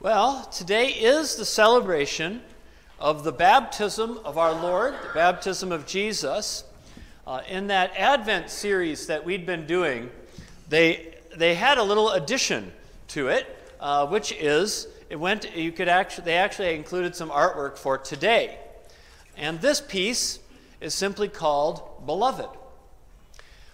Well, today is the celebration of the baptism of our Lord, the baptism of Jesus. Uh, in that Advent series that we'd been doing, they, they had a little addition to it, uh, which is it went. You could actually they actually included some artwork for today, and this piece is simply called "Beloved."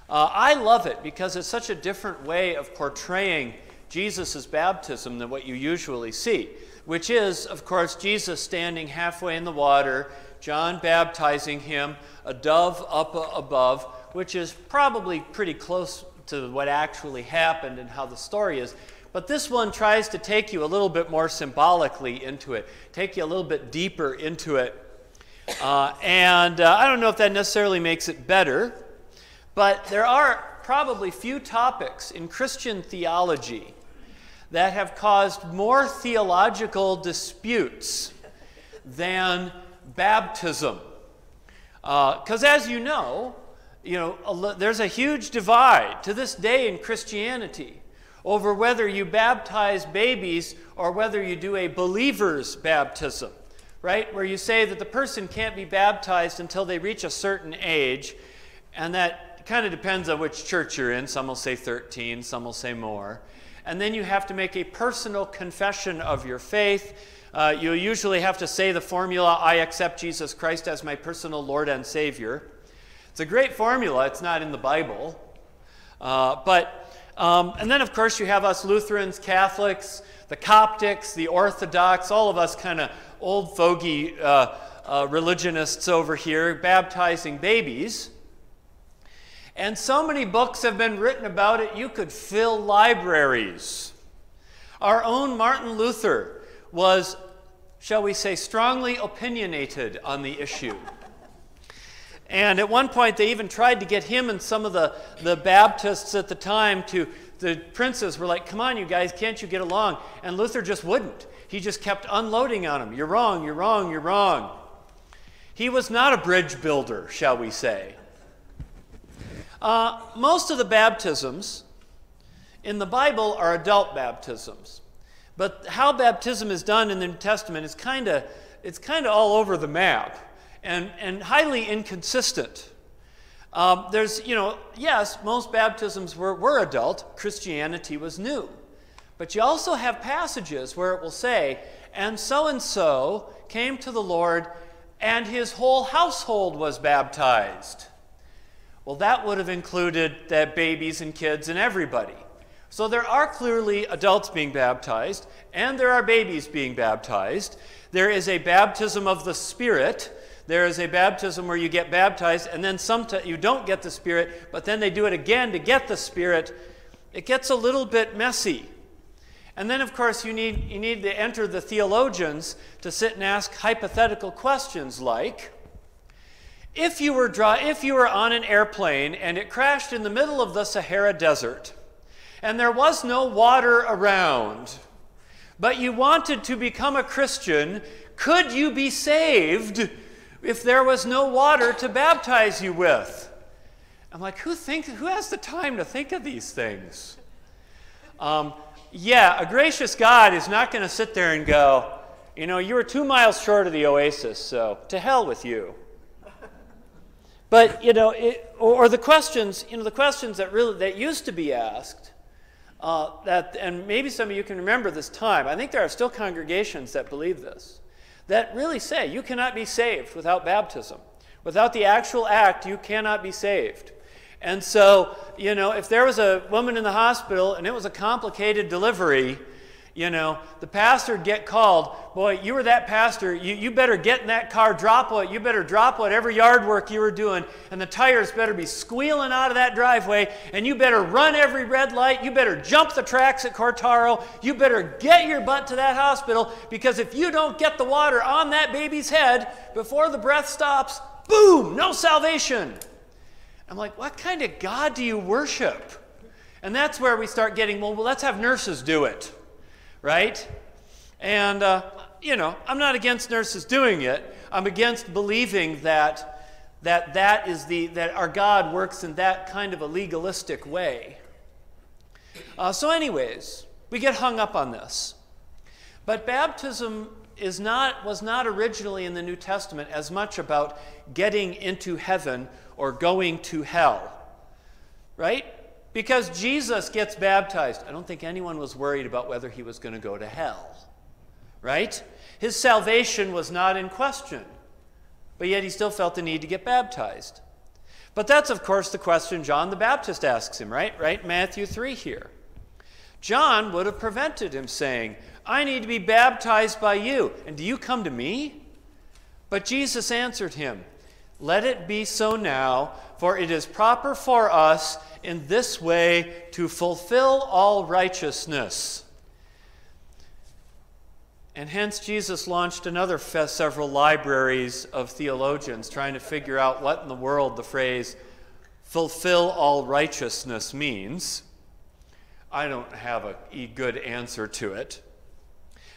Uh, I love it because it's such a different way of portraying Jesus' baptism than what you usually see, which is, of course, Jesus standing halfway in the water, John baptizing him, a dove up above, which is probably pretty close to what actually happened and how the story is. But this one tries to take you a little bit more symbolically into it, take you a little bit deeper into it. Uh, and uh, I don't know if that necessarily makes it better, but there are probably few topics in Christian theology that have caused more theological disputes than baptism. Because uh, as you know, you know, there's a huge divide to this day in Christianity over whether you baptize babies or whether you do a believer's baptism, right? Where you say that the person can't be baptized until they reach a certain age, and that kind of depends on which church you're in. Some will say 13, some will say more and then you have to make a personal confession of your faith. Uh, you usually have to say the formula, I accept Jesus Christ as my personal Lord and Savior. It's a great formula, it's not in the Bible. Uh, but, um, and then of course you have us Lutherans, Catholics, the Coptics, the Orthodox, all of us kind of old fogey uh, uh, religionists over here baptizing babies. And so many books have been written about it, you could fill libraries. Our own Martin Luther was, shall we say, strongly opinionated on the issue. And at one point, they even tried to get him and some of the, the Baptists at the time to, the princes were like, come on, you guys, can't you get along? And Luther just wouldn't. He just kept unloading on them. You're wrong, you're wrong, you're wrong. He was not a bridge builder, shall we say. Uh, most of the baptisms in the Bible are adult baptisms. But how baptism is done in the New Testament is kind of it's kind of all over the map and, and highly inconsistent. Um, there's, you know, yes, most baptisms were, were adult, Christianity was new. But you also have passages where it will say, and so and so came to the Lord, and his whole household was baptized. Well, that would have included that babies and kids and everybody. So there are clearly adults being baptized, and there are babies being baptized. There is a baptism of the Spirit. There is a baptism where you get baptized, and then sometimes you don't get the Spirit, but then they do it again to get the Spirit. It gets a little bit messy. And then, of course, you need, you need to enter the theologians to sit and ask hypothetical questions like if you, were dry, if you were on an airplane and it crashed in the middle of the Sahara Desert and there was no water around, but you wanted to become a Christian, could you be saved if there was no water to baptize you with? I'm like, who, think, who has the time to think of these things? Um, yeah, a gracious God is not going to sit there and go, you know, you were two miles short of the oasis, so to hell with you. But, you know, it, or, the questions, you know, the questions that really, that used to be asked, uh, that, and maybe some of you can remember this time. I think there are still congregations that believe this, that really say you cannot be saved without baptism. Without the actual act, you cannot be saved. And so, you know, if there was a woman in the hospital and it was a complicated delivery, you know, the pastor would get called. Boy, you were that pastor. You, you better get in that car, drop what, you better drop whatever yard work you were doing, and the tires better be squealing out of that driveway, and you better run every red light. You better jump the tracks at Cortaro. You better get your butt to that hospital, because if you don't get the water on that baby's head before the breath stops, boom, no salvation. I'm like, what kind of God do you worship? And that's where we start getting, well, well let's have nurses do it right? And, uh, you know, I'm not against nurses doing it. I'm against believing that that, that, is the, that our God works in that kind of a legalistic way. Uh, so, anyways, we get hung up on this. But baptism is not, was not originally in the New Testament as much about getting into heaven or going to hell, right? Because Jesus gets baptized. I don't think anyone was worried about whether he was going to go to hell, right? His salvation was not in question, but yet he still felt the need to get baptized. But that's, of course, the question John the Baptist asks him, right? Right? Matthew 3 here. John would have prevented him saying, I need to be baptized by you, and do you come to me? But Jesus answered him, Let it be so now, for it is proper for us in this way to fulfill all righteousness. And hence, Jesus launched another several libraries of theologians trying to figure out what in the world the phrase fulfill all righteousness means. I don't have a good answer to it.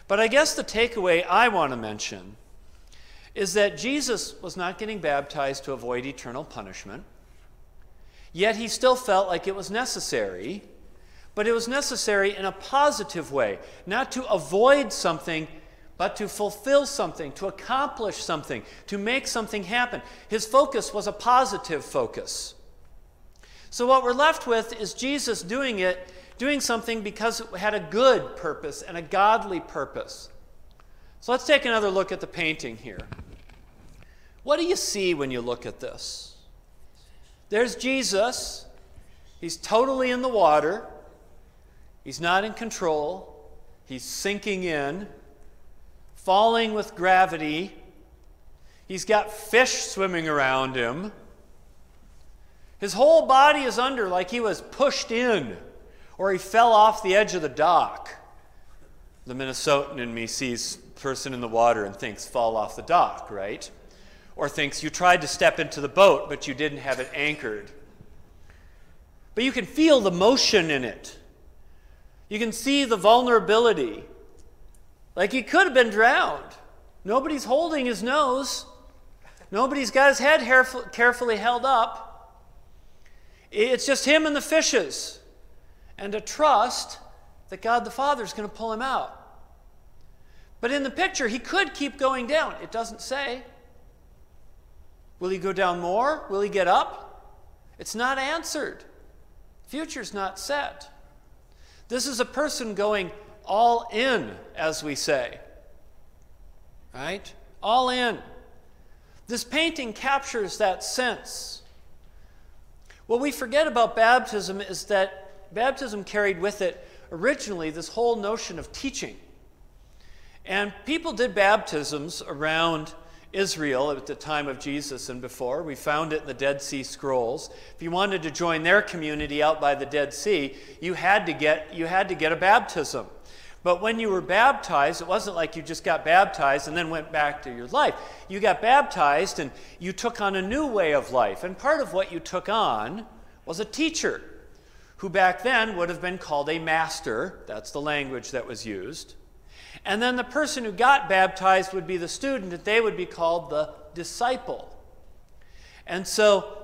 But I guess the takeaway I want to mention is that Jesus was not getting baptized to avoid eternal punishment, yet he still felt like it was necessary but it was necessary in a positive way, not to avoid something, but to fulfill something, to accomplish something, to make something happen. His focus was a positive focus. So, what we're left with is Jesus doing it, doing something because it had a good purpose and a godly purpose. So, let's take another look at the painting here. What do you see when you look at this? There's Jesus. He's totally in the water. He's not in control. He's sinking in, falling with gravity. He's got fish swimming around him. His whole body is under like he was pushed in or he fell off the edge of the dock. The Minnesotan in me sees person in the water and thinks fall off the dock, right? Or thinks you tried to step into the boat but you didn't have it anchored. But you can feel the motion in it. You can see the vulnerability. Like he could have been drowned. Nobody's holding his nose. Nobody's got his head carefully held up. It's just him and the fishes. And a trust that God the Father is going to pull him out. But in the picture, he could keep going down. It doesn't say. Will he go down more? Will he get up? It's not answered. Future's not set. This is a person going all in, as we say. Right? All in. This painting captures that sense. What we forget about baptism is that baptism carried with it originally this whole notion of teaching. And people did baptisms around Israel at the time of Jesus and before. We found it in the Dead Sea Scrolls. If you wanted to join their community out by the Dead Sea, you had to get, you had to get a baptism. But when you were baptized, it wasn't like you just got baptized and then went back to your life. You got baptized and you took on a new way of life. And part of what you took on was a teacher, who back then would have been called a master. That's the language that was used. And then the person who got baptized would be the student, and they would be called the disciple. And so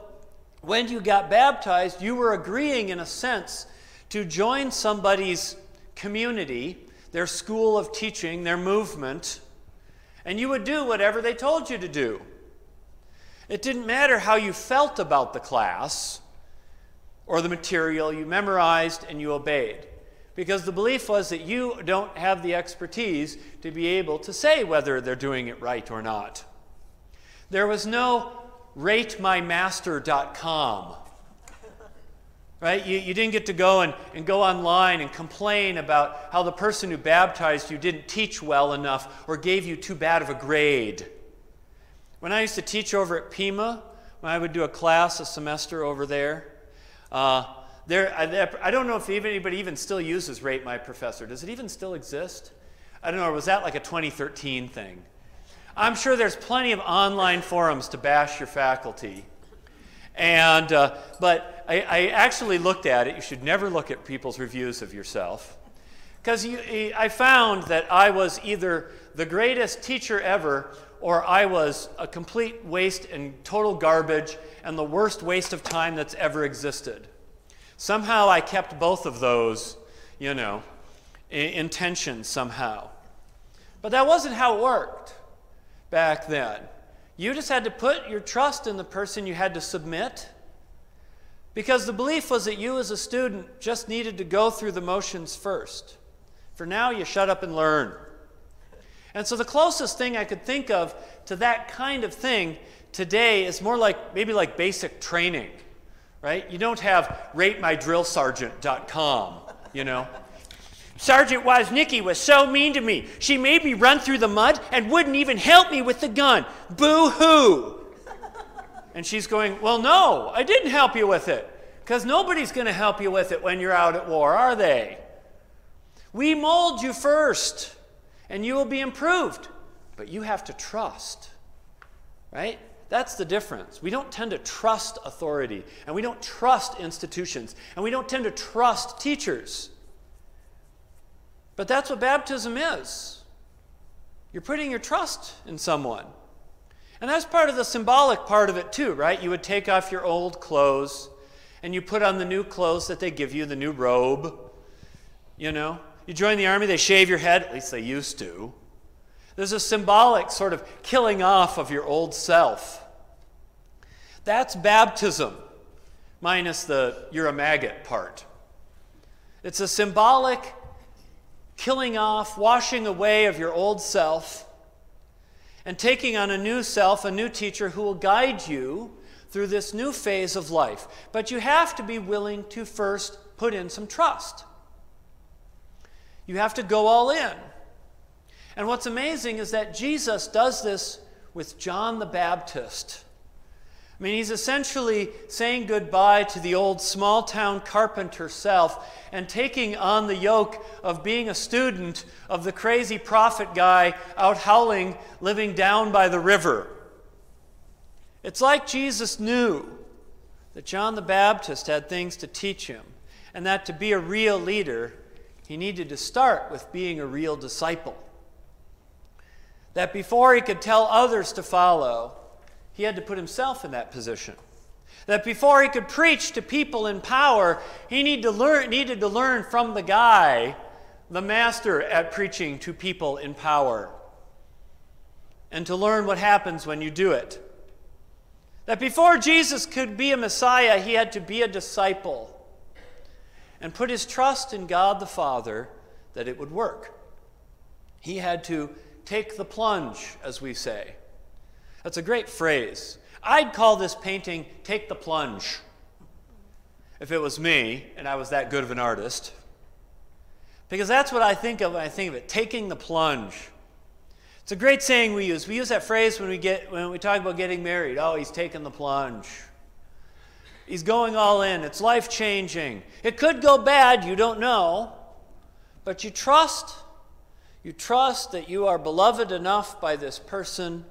when you got baptized, you were agreeing, in a sense, to join somebody's community, their school of teaching, their movement, and you would do whatever they told you to do. It didn't matter how you felt about the class or the material, you memorized and you obeyed because the belief was that you don't have the expertise to be able to say whether they're doing it right or not. There was no ratemymaster.com. Right? You, you didn't get to go and, and go online and complain about how the person who baptized you didn't teach well enough or gave you too bad of a grade. When I used to teach over at Pima, when I would do a class a semester over there, uh, there, I, I don't know if anybody even still uses Rate My Professor. Does it even still exist? I don't know. Was that like a 2013 thing? I'm sure there's plenty of online forums to bash your faculty. And, uh, but I, I, actually looked at it. You should never look at people's reviews of yourself. Because I found that I was either the greatest teacher ever or I was a complete waste and total garbage and the worst waste of time that's ever existed. Somehow I kept both of those, you know, in, tension somehow. But that wasn't how it worked back then. You just had to put your trust in the person you had to submit. Because the belief was that you, as a student, just needed to go through the motions first. For now, you shut up and learn. And so, the closest thing I could think of to that kind of thing today is more like maybe like basic training, right? You don't have ratemydrillsergeant.com, you know. Sergeant Woznicki was so mean to me. She made me run through the mud and wouldn't even help me with the gun. Boo hoo. And she's going, Well, no, I didn't help you with it. Because nobody's going to help you with it when you're out at war, are they? We mold you first, and you will be improved. But you have to trust, right? That's the difference. We don't tend to trust authority, and we don't trust institutions, and we don't tend to trust teachers. But that's what baptism is. You're putting your trust in someone. And that's part of the symbolic part of it, too, right? You would take off your old clothes and you put on the new clothes that they give you, the new robe. You know? You join the army, they shave your head, at least they used to. There's a symbolic sort of killing off of your old self. That's baptism, minus the you're a maggot part. It's a symbolic killing off, washing away of your old self, and taking on a new self, a new teacher who will guide you through this new phase of life. But you have to be willing to first put in some trust. You have to go all in. And what's amazing is that Jesus does this with John the Baptist. I mean, he's essentially saying goodbye to the old small town carpenter self and taking on the yoke of being a student of the crazy prophet guy out howling, living down by the river. It's like Jesus knew that John the Baptist had things to teach him, and that to be a real leader, he needed to start with being a real disciple. That before he could tell others to follow, he had to put himself in that position. That before he could preach to people in power, he needed to learn, needed to learn from the guy, the master at preaching to people in power, and to learn what happens when you do it. That before Jesus could be a Messiah, he had to be a disciple and put his trust in God the Father that it would work. He had to take the plunge, as we say. That's a great phrase. I'd call this painting Take the Plunge if it was me and I was that good of an artist. Because that's what I think of when I think of it taking the plunge. It's a great saying we use. We use that phrase when we, get, when we talk about getting married. Oh, he's taking the plunge. He's going all in. It's life changing. It could go bad, you don't know. But you trust. You trust that you are beloved enough by this person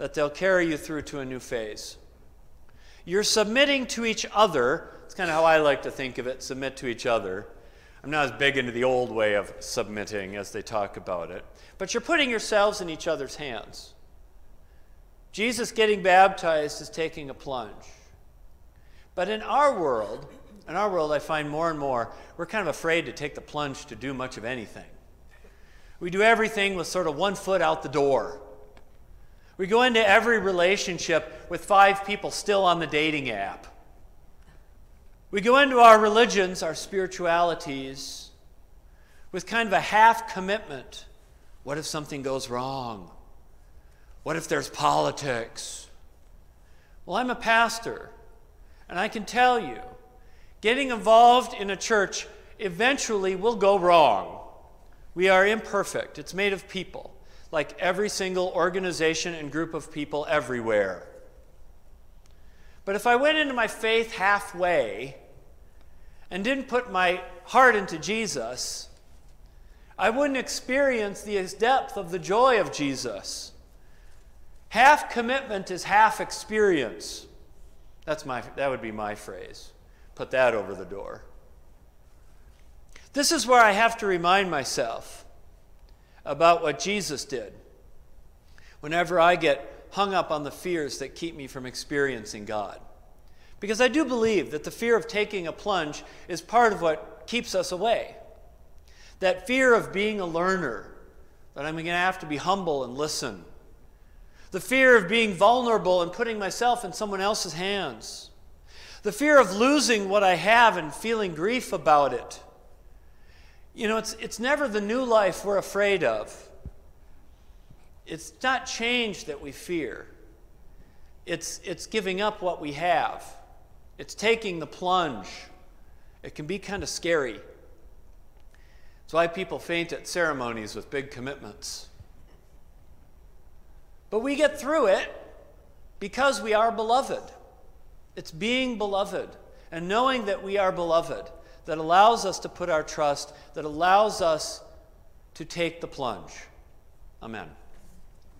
that they'll carry you through to a new phase. You're submitting to each other. It's kind of how I like to think of it submit to each other. I'm not as big into the old way of submitting as they talk about it, but you're putting yourselves in each other's hands. Jesus getting baptized is taking a plunge. But in our world, in our world, I find more and more we're kind of afraid to take the plunge to do much of anything. We do everything with sort of one foot out the door. We go into every relationship with five people still on the dating app. We go into our religions, our spiritualities, with kind of a half commitment. What if something goes wrong? What if there's politics? Well, I'm a pastor, and I can tell you, getting involved in a church eventually will go wrong. We are imperfect, it's made of people like every single organization and group of people everywhere. But if I went into my faith halfway and didn't put my heart into Jesus, I wouldn't experience the depth of the joy of Jesus. Half commitment is half experience. That's my, that would be my phrase. Put that over the door. This is where I have to remind myself about what Jesus did. Whenever I get hung up on the fears that keep me from experiencing God. Because I do believe that the fear of taking a plunge is part of what keeps us away. That fear of being a learner, that I'm going to have to be humble and listen. The fear of being vulnerable and putting myself in someone else's hands. The fear of losing what I have and feeling grief about it. You know, it's, it's never the new life we're afraid of. It's not change that we fear. It's, it's giving up what we have. It's taking the plunge. It can be kind of scary. That's why people faint at ceremonies with big commitments. But we get through it because we are beloved. It's being beloved and knowing that we are beloved that allows us to put our trust, that allows us to take the plunge. Amen.